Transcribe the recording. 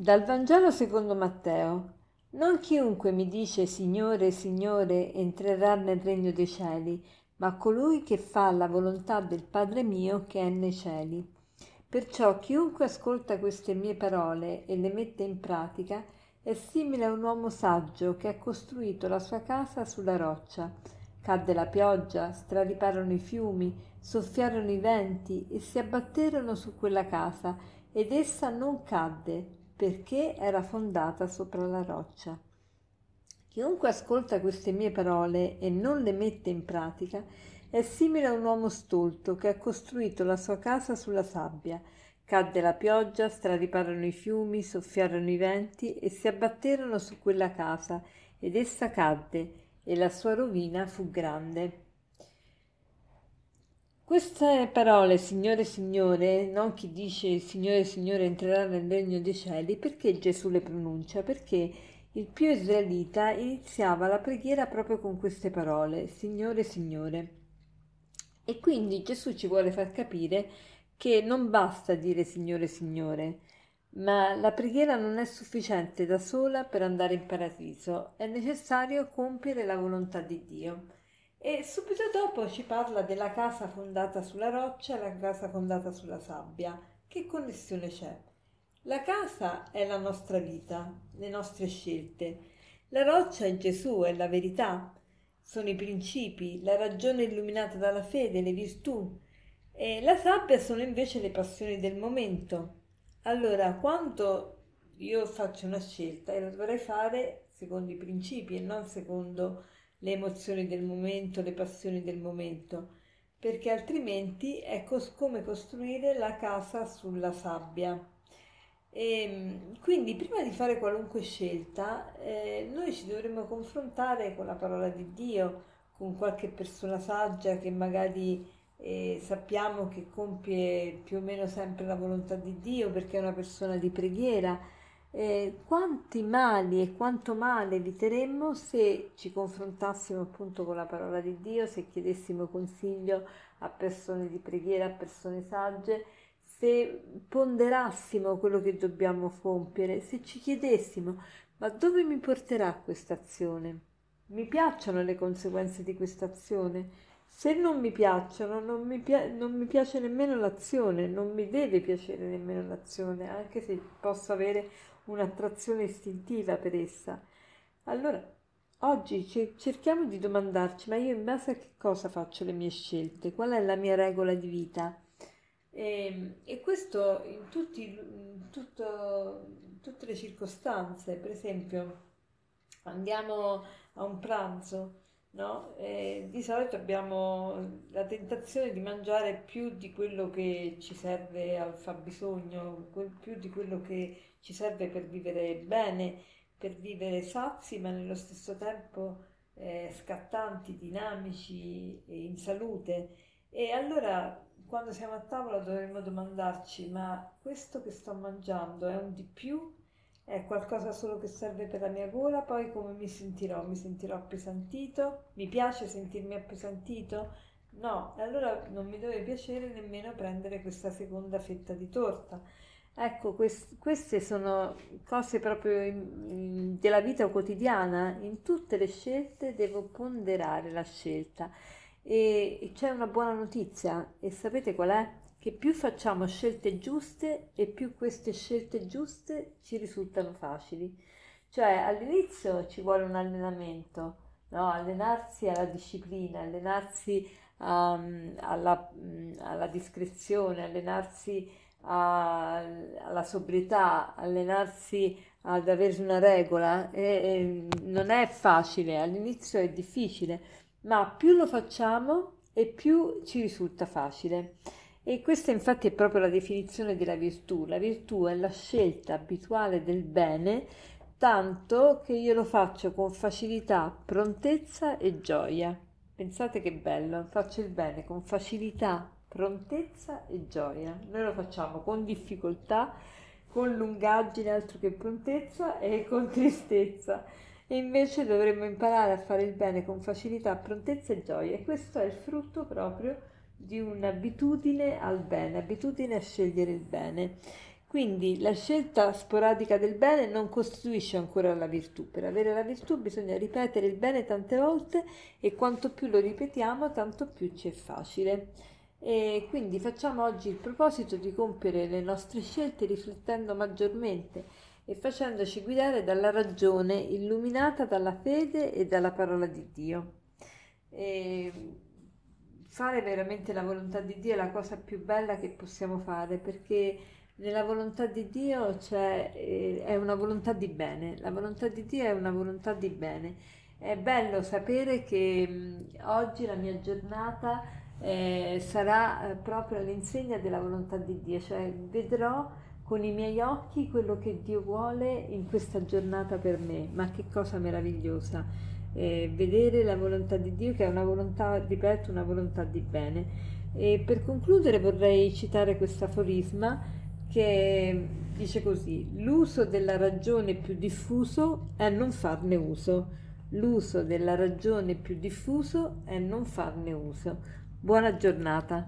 Dal Vangelo secondo Matteo. Non chiunque mi dice Signore, Signore entrerà nel regno dei cieli, ma colui che fa la volontà del Padre mio che è nei cieli. Perciò chiunque ascolta queste mie parole e le mette in pratica è simile a un uomo saggio che ha costruito la sua casa sulla roccia. Cadde la pioggia, strariparono i fiumi, soffiarono i venti e si abbatterono su quella casa ed essa non cadde perché era fondata sopra la roccia. Chiunque ascolta queste mie parole e non le mette in pratica è simile a un uomo stolto che ha costruito la sua casa sulla sabbia. Cadde la pioggia, strariparono i fiumi, soffiarono i venti e si abbatterono su quella casa, ed essa cadde, e la sua rovina fu grande. Queste parole, Signore, Signore, non chi dice Signore, Signore entrerà nel regno dei cieli, perché Gesù le pronuncia? Perché il più israelita iniziava la preghiera proprio con queste parole, Signore, Signore. E quindi Gesù ci vuole far capire che non basta dire Signore, Signore, ma la preghiera non è sufficiente da sola per andare in paradiso, è necessario compiere la volontà di Dio. E subito dopo ci parla della casa fondata sulla roccia e la casa fondata sulla sabbia. Che connessione c'è? La casa è la nostra vita, le nostre scelte. La roccia è Gesù, è la verità. Sono i principi, la ragione illuminata dalla fede, le virtù. E la sabbia sono invece le passioni del momento. Allora, quando io faccio una scelta, la dovrei fare secondo i principi e non secondo le emozioni del momento, le passioni del momento, perché altrimenti è cos- come costruire la casa sulla sabbia. E ehm, quindi prima di fare qualunque scelta eh, noi ci dovremmo confrontare con la parola di Dio, con qualche persona saggia che magari eh, sappiamo che compie più o meno sempre la volontà di Dio perché è una persona di preghiera eh, quanti mali e quanto male eviteremmo se ci confrontassimo appunto con la parola di Dio, se chiedessimo consiglio a persone di preghiera, a persone sagge, se ponderassimo quello che dobbiamo compiere, se ci chiedessimo ma dove mi porterà questa azione? Mi piacciono le conseguenze di questa azione? Se non mi piacciono, non mi, pia- non mi, piace nemmeno l'azione, non mi deve piacere nemmeno l'azione, anche se posso avere un'attrazione istintiva per essa. Allora, oggi cerchiamo di domandarci, ma io in base a che cosa faccio le mie scelte? Qual è la mia regola di vita? E, ehm, e questo in, tutti, in tutto, tutte le circostanze, per esempio, andiamo a un pranzo, no? Di solito abbiamo la tentazione di mangiare più di quello che ci serve al fabbisogno, più di quello che ci serve per vivere bene, per vivere sazi, ma nello stesso tempo eh, scattanti, dinamici e in salute. E allora quando siamo a tavola dovremmo domandarci, ma questo che sto mangiando è un di più? È qualcosa solo che serve per la mia gola? Poi come mi sentirò? Mi sentirò appesantito? Mi piace sentirmi appesantito? No, allora non mi deve piacere nemmeno prendere questa seconda fetta di torta Ecco, quest- queste sono cose proprio in, in, della vita quotidiana. In tutte le scelte devo ponderare la scelta. E, c'è una buona notizia, e sapete qual è? Che più facciamo scelte giuste e più queste scelte giuste ci risultano facili. Cioè all'inizio ci vuole un allenamento, no? allenarsi alla disciplina, allenarsi um, alla, um, alla discrezione, allenarsi a, alla sobrietà, allenarsi ad avere una regola, e, e non è facile, all'inizio è difficile, ma più lo facciamo e più ci risulta facile. E questa infatti è proprio la definizione della virtù. La virtù è la scelta abituale del bene, tanto che io lo faccio con facilità, prontezza e gioia. Pensate che bello, faccio il bene con facilità, prontezza e gioia. Noi lo facciamo con difficoltà, con lungaggine, altro che prontezza, e con tristezza. E invece dovremmo imparare a fare il bene con facilità, prontezza e gioia. E questo è il frutto proprio di un'abitudine al bene, abitudine a scegliere il bene. Quindi la scelta sporadica del bene non costituisce ancora la virtù. Per avere la virtù bisogna ripetere il bene tante volte e quanto più lo ripetiamo, tanto più ci è facile. E quindi facciamo oggi il proposito di compiere le nostre scelte riflettendo maggiormente e facendoci guidare dalla ragione illuminata dalla fede e dalla parola di Dio. E fare veramente la volontà di Dio è la cosa più bella che possiamo fare perché nella volontà di Dio c'è, eh, è una volontà di bene, la volontà di Dio è una volontà di bene. È bello sapere che mh, oggi la mia giornata eh, sarà eh, proprio all'insegna della volontà di Dio, cioè vedrò con i miei occhi quello che Dio vuole in questa giornata per me, ma che cosa meravigliosa. Eh, vedere la volontà di Dio che è una volontà, ripeto, una volontà di bene. E per concludere vorrei citare questo aforisma che dice così, l'uso della ragione più diffuso è non farne uso, l'uso della ragione più diffuso è non farne uso. Buona giornata.